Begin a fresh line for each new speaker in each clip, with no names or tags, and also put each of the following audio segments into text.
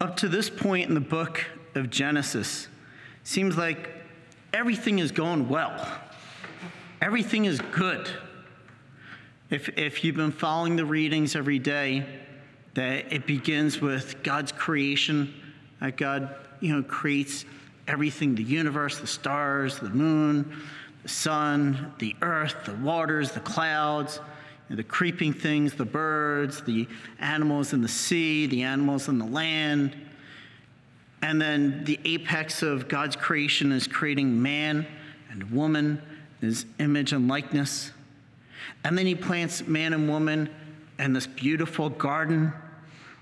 Up to this point in the book of Genesis, seems like everything is going well. Everything is good. If, if you've been following the readings every day, that it begins with God's creation, that God, you know, creates everything, the universe, the stars, the moon, the sun, the earth, the waters, the clouds, the creeping things, the birds, the animals in the sea, the animals in the land. And then the apex of God's creation is creating man and woman, his image and likeness. And then he plants man and woman in this beautiful garden.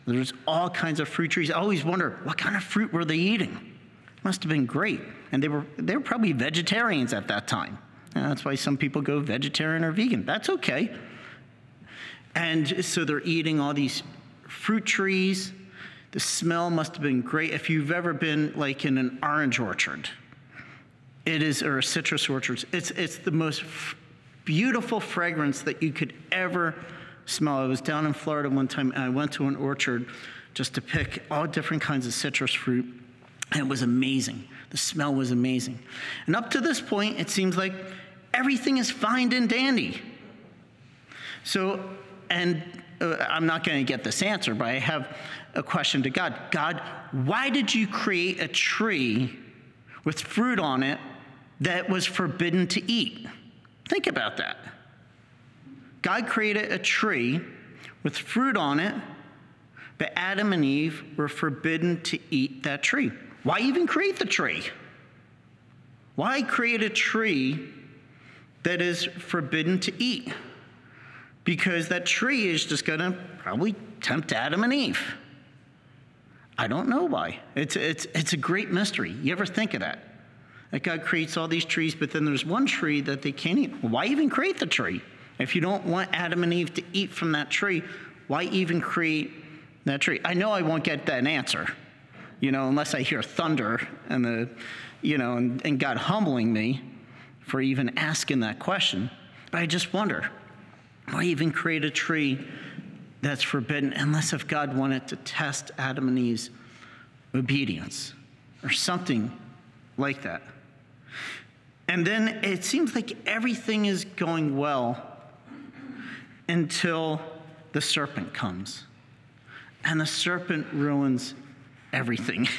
There's all kinds of fruit trees. I always wonder what kind of fruit were they eating? Must have been great. And they were, they were probably vegetarians at that time. And that's why some people go vegetarian or vegan. That's okay. And so they're eating all these fruit trees. The smell must have been great. If you've ever been like in an orange orchard, it is, or a citrus orchard, it's, it's the most f- beautiful fragrance that you could ever smell. I was down in Florida one time and I went to an orchard just to pick all different kinds of citrus fruit. And it was amazing. The smell was amazing. And up to this point, it seems like everything is fine and dandy. So, and uh, I'm not going to get this answer, but I have a question to God God, why did you create a tree with fruit on it that was forbidden to eat? Think about that. God created a tree with fruit on it, but Adam and Eve were forbidden to eat that tree. Why even create the tree? Why create a tree that is forbidden to eat? Because that tree is just going to probably tempt Adam and Eve. I don't know why. It's, it's, it's a great mystery. You ever think of that? That God creates all these trees, but then there's one tree that they can't eat. Why even create the tree? If you don't want Adam and Eve to eat from that tree, why even create that tree? I know I won't get that answer, you know, unless I hear thunder and the, you know, and, and God humbling me for even asking that question. But I just wonder, why even create a tree that's forbidden unless if God wanted to test Adam and Eve's obedience or something like that. And then it seems like everything is going well until the serpent comes. And the serpent ruins everything.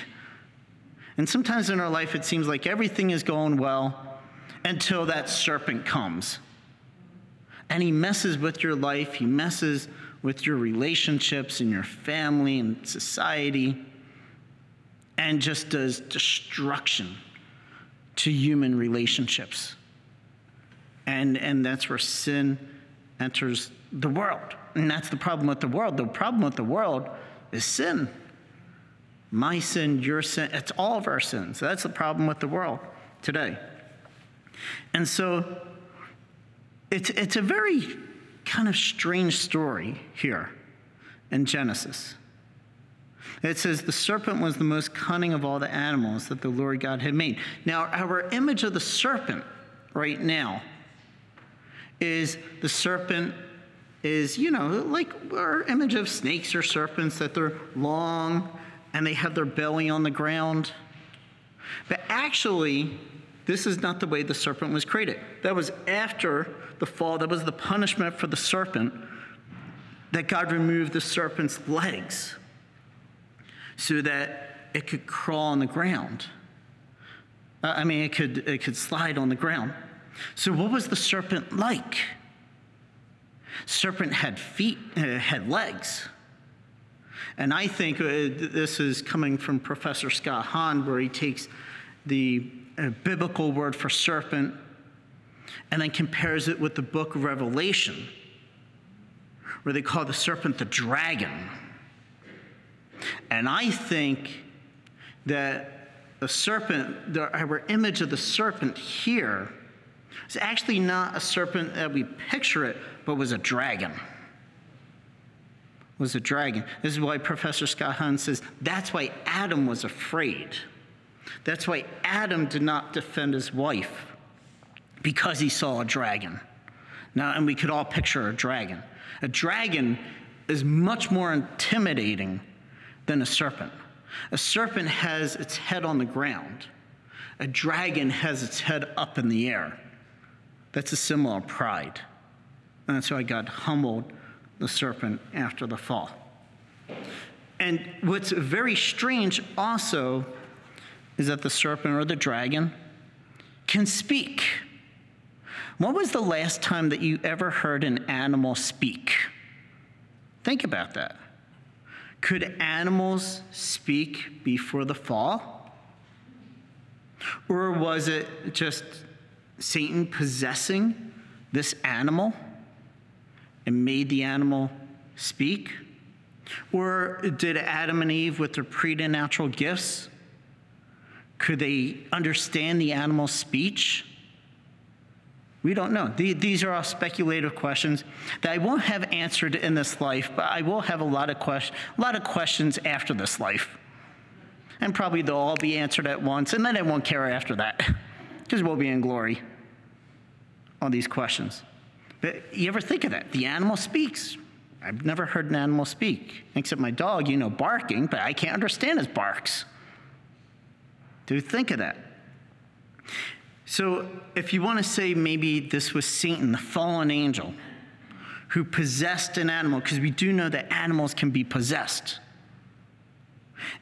And sometimes in our life, it seems like everything is going well until that serpent comes. And he messes with your life, he messes with your relationships and your family and society, and just does destruction to human relationships. And, and that's where sin enters the world. And that's the problem with the world. The problem with the world is sin. My sin, your sin, it's all of our sins. That's the problem with the world today. And so it's, it's a very kind of strange story here in Genesis. It says, The serpent was the most cunning of all the animals that the Lord God had made. Now, our image of the serpent right now is the serpent is, you know, like our image of snakes or serpents, that they're long and they have their belly on the ground. But actually, this is not the way the serpent was created. That was after the fall, that was the punishment for the serpent, that God removed the serpent's legs so that it could crawl on the ground. I mean, it could, it could slide on the ground. So, what was the serpent like? Serpent had feet, uh, had legs. And I think uh, this is coming from Professor Scott Hahn, where he takes the uh, biblical word for serpent and then compares it with the book of Revelation, where they call the serpent the dragon. And I think that the serpent, the, our image of the serpent here, is actually not a serpent that we picture it, but was a dragon. Was a dragon. This is why Professor Scott Hahn says that's why Adam was afraid. That's why Adam did not defend his wife because he saw a dragon. Now, and we could all picture a dragon. A dragon is much more intimidating than a serpent. A serpent has its head on the ground, a dragon has its head up in the air. That's a symbol of pride. And that's why God humbled the serpent after the fall. And what's very strange also is that the serpent or the dragon can speak. When was the last time that you ever heard an animal speak? Think about that. Could animals speak before the fall? Or was it just Satan possessing this animal and made the animal speak? Or did Adam and Eve, with their preternatural gifts, could they understand the animal's speech? We don't know. These are all speculative questions that I won't have answered in this life, but I will have a lot of, question, a lot of questions after this life. And probably they'll all be answered at once, and then I won't care after that, because we'll be in glory on these questions. But you ever think of that? The animal speaks. I've never heard an animal speak, except my dog, you know, barking, but I can't understand his barks. Do think of that? So, if you want to say maybe this was Satan, the fallen angel, who possessed an animal, because we do know that animals can be possessed,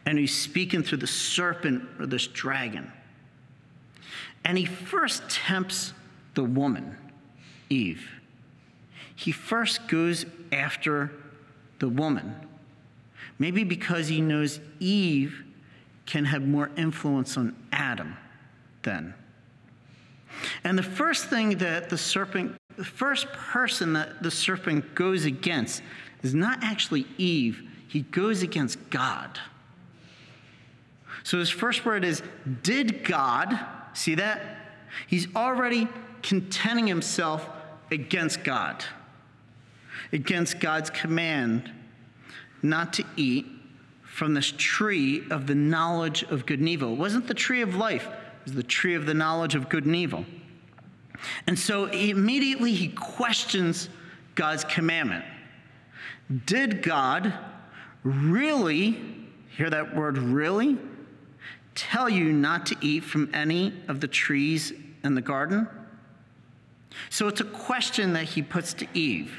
and he's speaking through the serpent or this dragon. And he first tempts the woman, Eve. He first goes after the woman, maybe because he knows Eve can have more influence on Adam then. And the first thing that the serpent, the first person that the serpent goes against is not actually Eve, he goes against God. So his first word is, Did God, see that? He's already contending himself against God, against God's command not to eat from this tree of the knowledge of good and evil. It wasn't the tree of life, it was the tree of the knowledge of good and evil. And so immediately he questions God's commandment. Did God really, hear that word really, tell you not to eat from any of the trees in the garden? So it's a question that he puts to Eve.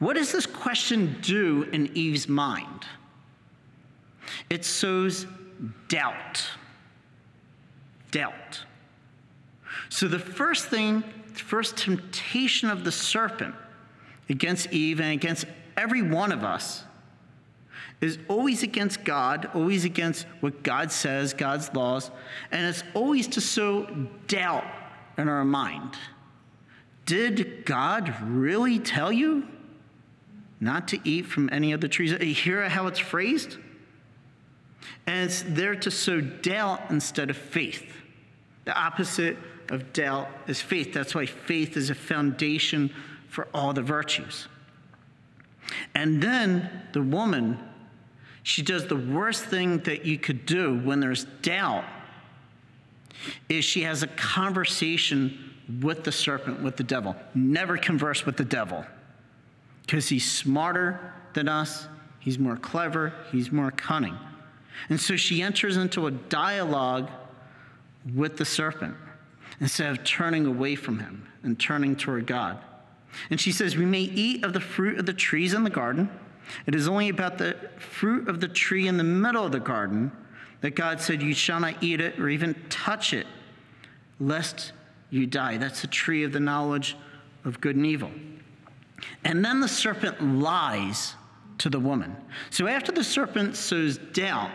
What does this question do in Eve's mind? It sows doubt doubt. So the first thing, first temptation of the serpent against Eve and against every one of us is always against God, always against what God says, God's laws, and it's always to sow doubt in our mind. Did God really tell you not to eat from any of the trees? Hear how it's phrased? And it's there to sow doubt instead of faith. The opposite of doubt is faith. That's why faith is a foundation for all the virtues. And then the woman, she does the worst thing that you could do when there's doubt is she has a conversation with the serpent, with the devil. Never converse with the devil because he's smarter than us, he's more clever, he's more cunning. And so she enters into a dialogue with the serpent instead of turning away from him and turning toward God. And she says, We may eat of the fruit of the trees in the garden. It is only about the fruit of the tree in the middle of the garden that God said, You shall not eat it or even touch it, lest you die. That's the tree of the knowledge of good and evil. And then the serpent lies to the woman. So after the serpent sows doubt,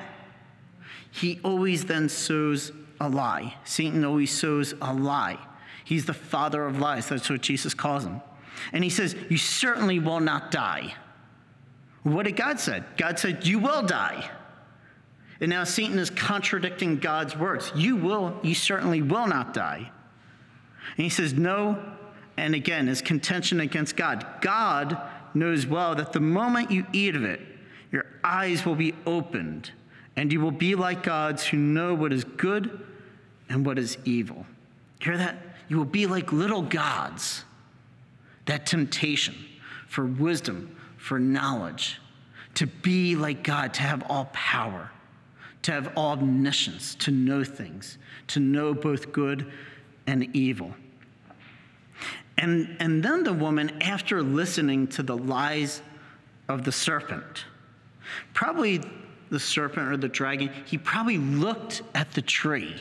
he always then sows a lie. Satan always sows a lie. He's the father of lies. That's what Jesus calls him. And he says, You certainly will not die. What did God say? God said, You will die. And now Satan is contradicting God's words. You will, you certainly will not die. And he says, No. And again, his contention against God. God knows well that the moment you eat of it, your eyes will be opened, and you will be like gods who know what is good and what is evil. Hear that? You will be like little gods. That temptation for wisdom, for knowledge, to be like God, to have all power, to have omniscience, to know things, to know both good and evil. And, and then the woman, after listening to the lies of the serpent, probably the serpent or the dragon, he probably looked at the tree.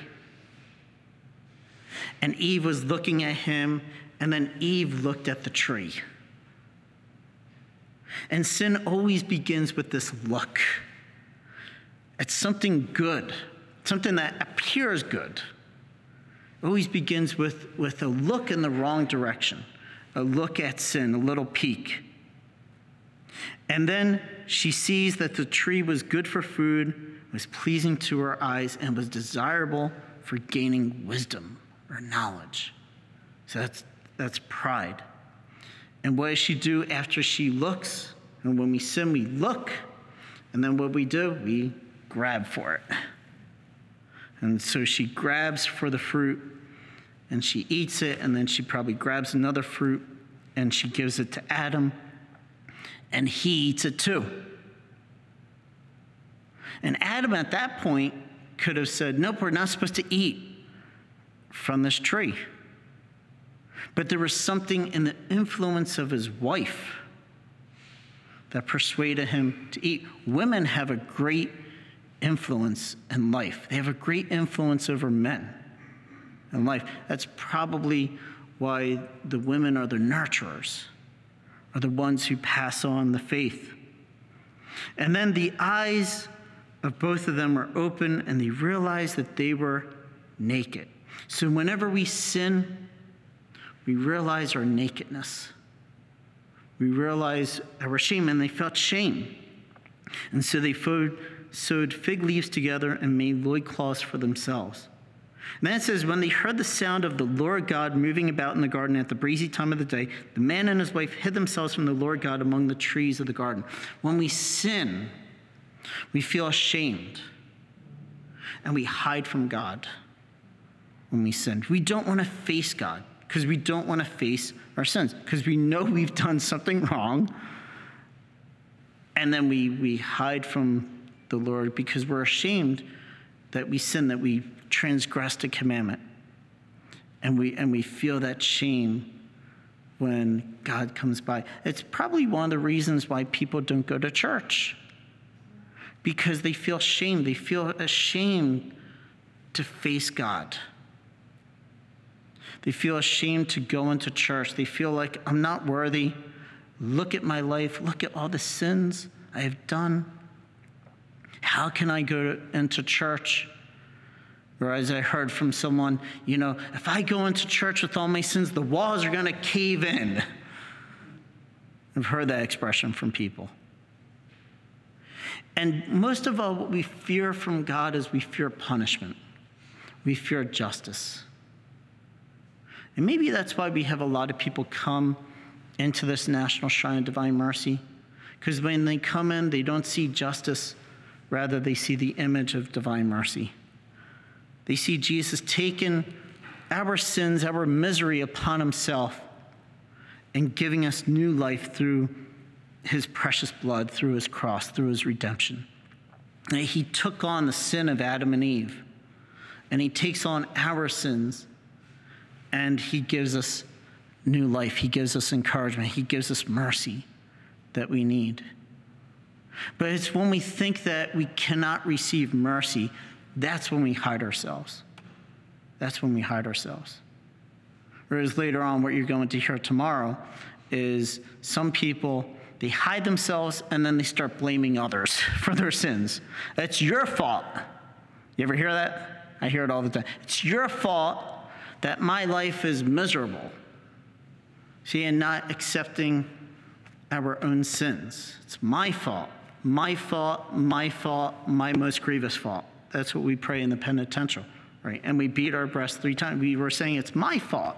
And Eve was looking at him, and then Eve looked at the tree. And sin always begins with this look. at something good, something that appears good. Always begins with, with a look in the wrong direction, a look at sin, a little peek. And then she sees that the tree was good for food, was pleasing to her eyes, and was desirable for gaining wisdom or knowledge. So that's, that's pride. And what does she do after she looks? And when we sin, we look. And then what we do, we grab for it. And so she grabs for the fruit and she eats it. And then she probably grabs another fruit and she gives it to Adam. And he eats it too. And Adam at that point could have said, Nope, we're not supposed to eat from this tree. But there was something in the influence of his wife that persuaded him to eat. Women have a great influence in life, they have a great influence over men in life. That's probably why the women are the nurturers, are the ones who pass on the faith. And then the eyes of both of them were open and they realized that they were naked. So whenever we sin, we realize our nakedness. We realize our shame, and they felt shame. And so they sewed fig leaves together and made loincloths for themselves. And then it says, When they heard the sound of the Lord God moving about in the garden at the breezy time of the day, the man and his wife hid themselves from the Lord God among the trees of the garden. When we sin, we feel ashamed and we hide from God when we sin. We don't want to face God because we don't want to face our sins because we know we've done something wrong. And then we, we hide from the Lord because we're ashamed that we sin, that we transgressed a commandment. And we, and we feel that shame when God comes by. It's probably one of the reasons why people don't go to church because they feel shame. They feel ashamed to face God. They feel ashamed to go into church. They feel like, I'm not worthy. Look at my life. Look at all the sins I have done. How can I go into church? Or as I heard from someone, you know, if I go into church with all my sins, the walls are going to cave in. I've heard that expression from people. And most of all, what we fear from God is we fear punishment, we fear justice. And maybe that's why we have a lot of people come into this National Shrine of Divine Mercy. Because when they come in, they don't see justice, rather, they see the image of divine mercy. They see Jesus taking our sins, our misery upon himself, and giving us new life through his precious blood, through his cross, through his redemption. And he took on the sin of Adam and Eve, and he takes on our sins and He gives us new life. He gives us encouragement. He gives us mercy that we need. But it's when we think that we cannot receive mercy, that's when we hide ourselves. That's when we hide ourselves. Whereas later on, what you're going to hear tomorrow is some people, they hide themselves and then they start blaming others for their sins. It's your fault. You ever hear that? I hear it all the time. It's your fault that my life is miserable. See, and not accepting our own sins. It's my fault, my fault, my fault, my most grievous fault. That's what we pray in the penitential, right? And we beat our breast three times. We were saying, It's my fault.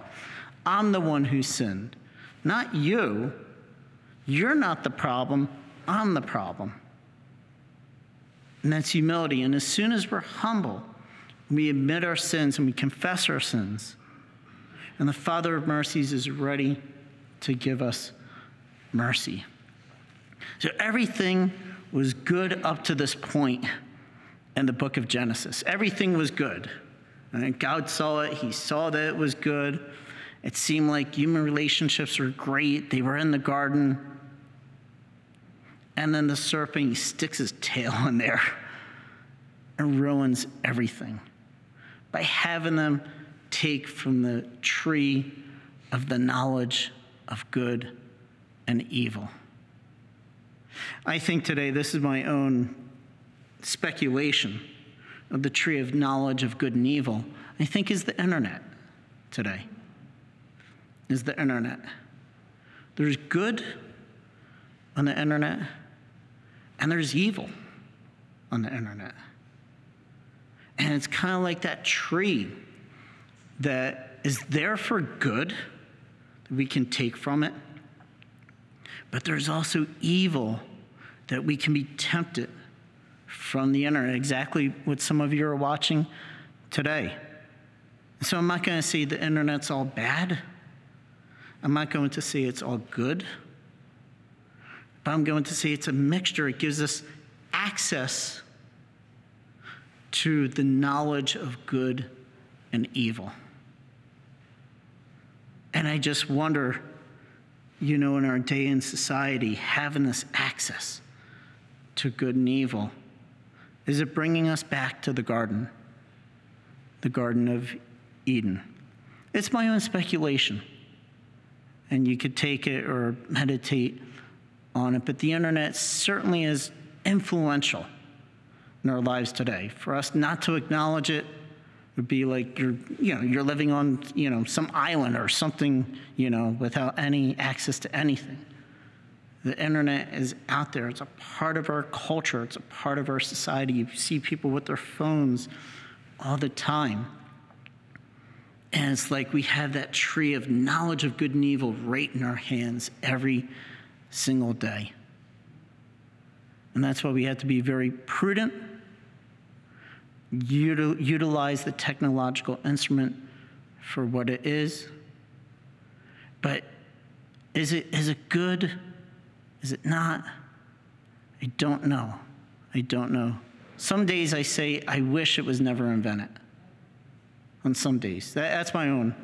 I'm the one who sinned, not you. You're not the problem, I'm the problem. And that's humility. And as soon as we're humble, we admit our sins and we confess our sins. And the Father of mercies is ready to give us mercy. So everything was good up to this point. in the book of Genesis. Everything was good. And God saw it, He saw that it was good. It seemed like human relationships were great. They were in the garden. And then the serpent, he sticks his tail in there and ruins everything by having them take from the tree of the knowledge of good and evil. I think today, this is my own speculation of the tree of knowledge of good and evil, I think is the internet today. Is the internet. There's good on the internet, and there's evil on the internet. And it's kind of like that tree that is there for good that we can take from it, but there's also evil that we can be tempted from the internet, exactly what some of you are watching today. So I'm not going to say the internet's all bad. I'm not going to say it's all good. But I'm going to say it's a mixture. It gives us access to the knowledge of good and evil. And I just wonder, you know, in our day in society, having this access to good and evil, is it bringing us back to the garden, the Garden of Eden? It's my own speculation. And you could take it or meditate on it, but the internet certainly is influential in our lives today. For us not to acknowledge it would be like you're, you know, you're living on, you know, some island or something, you know, without any access to anything. The internet is out there. It's a part of our culture. It's a part of our society. You see people with their phones all the time. And it's like we have that tree of knowledge of good and evil right in our hands every single day. And that's why we have to be very prudent util- utilize the technological instrument for what it is. But is it, is it good? Is it not? I don't know. I don't know. Some days I say, I wish it was never invented. On some days. That, that's my own.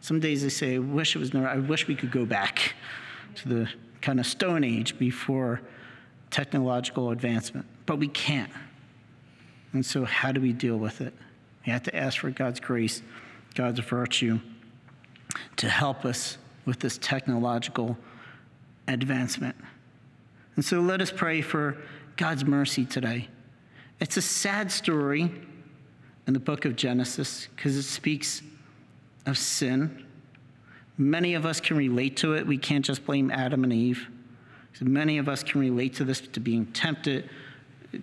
Some days I say, I wish it was never, I wish we could go back to the kind of Stone Age before technological advancement. But we can't. And so, how do we deal with it? We have to ask for God's grace, God's virtue to help us with this technological advancement. And so, let us pray for God's mercy today. It's a sad story in the book of Genesis because it speaks of sin. Many of us can relate to it. We can't just blame Adam and Eve. Many of us can relate to this, to being tempted,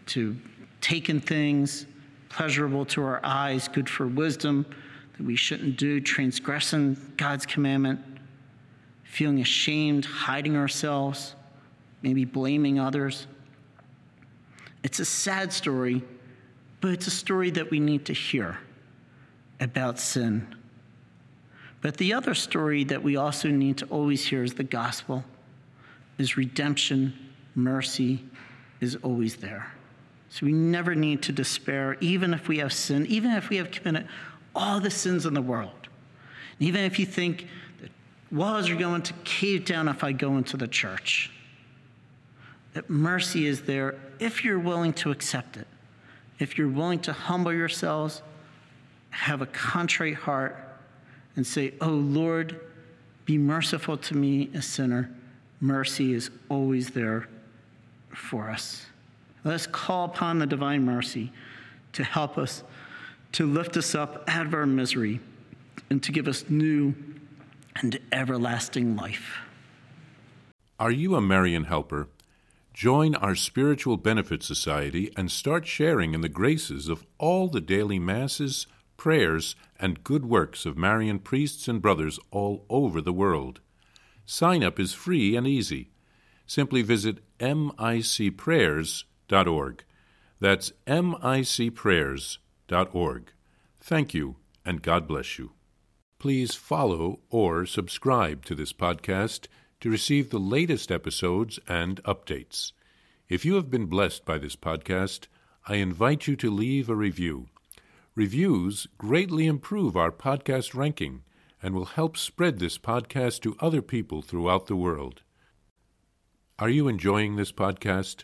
to taken things, pleasurable to our eyes, good for wisdom, that we shouldn't do, transgressing God's commandment, feeling ashamed, hiding ourselves, maybe blaming others. It's a sad story, but it's a story that we need to hear about sin. But the other story that we also need to always hear is the gospel is redemption, mercy is always there. So we never need to despair, even if we have sinned, even if we have committed all the sins in the world. And even if you think the walls are going to cave down if I go into the church, that mercy is there if you're willing to accept it. If you're willing to humble yourselves, have a contrite heart, and say, Oh Lord, be merciful to me, a sinner. Mercy is always there for us. Let us call upon the divine mercy to help us, to lift us up out of our misery, and to give us new and everlasting life.
Are you a Marian helper? Join our Spiritual Benefit Society and start sharing in the graces of all the daily masses, prayers, and good works of Marian priests and brothers all over the world. Sign up is free and easy. Simply visit micprayers.com micprayers.org. That's micprayers.org. Thank you, and God bless you. Please follow or subscribe to this podcast to receive the latest episodes and updates. If you have been blessed by this podcast, I invite you to leave a review. Reviews greatly improve our podcast ranking and will help spread this podcast to other people throughout the world. Are you enjoying this podcast?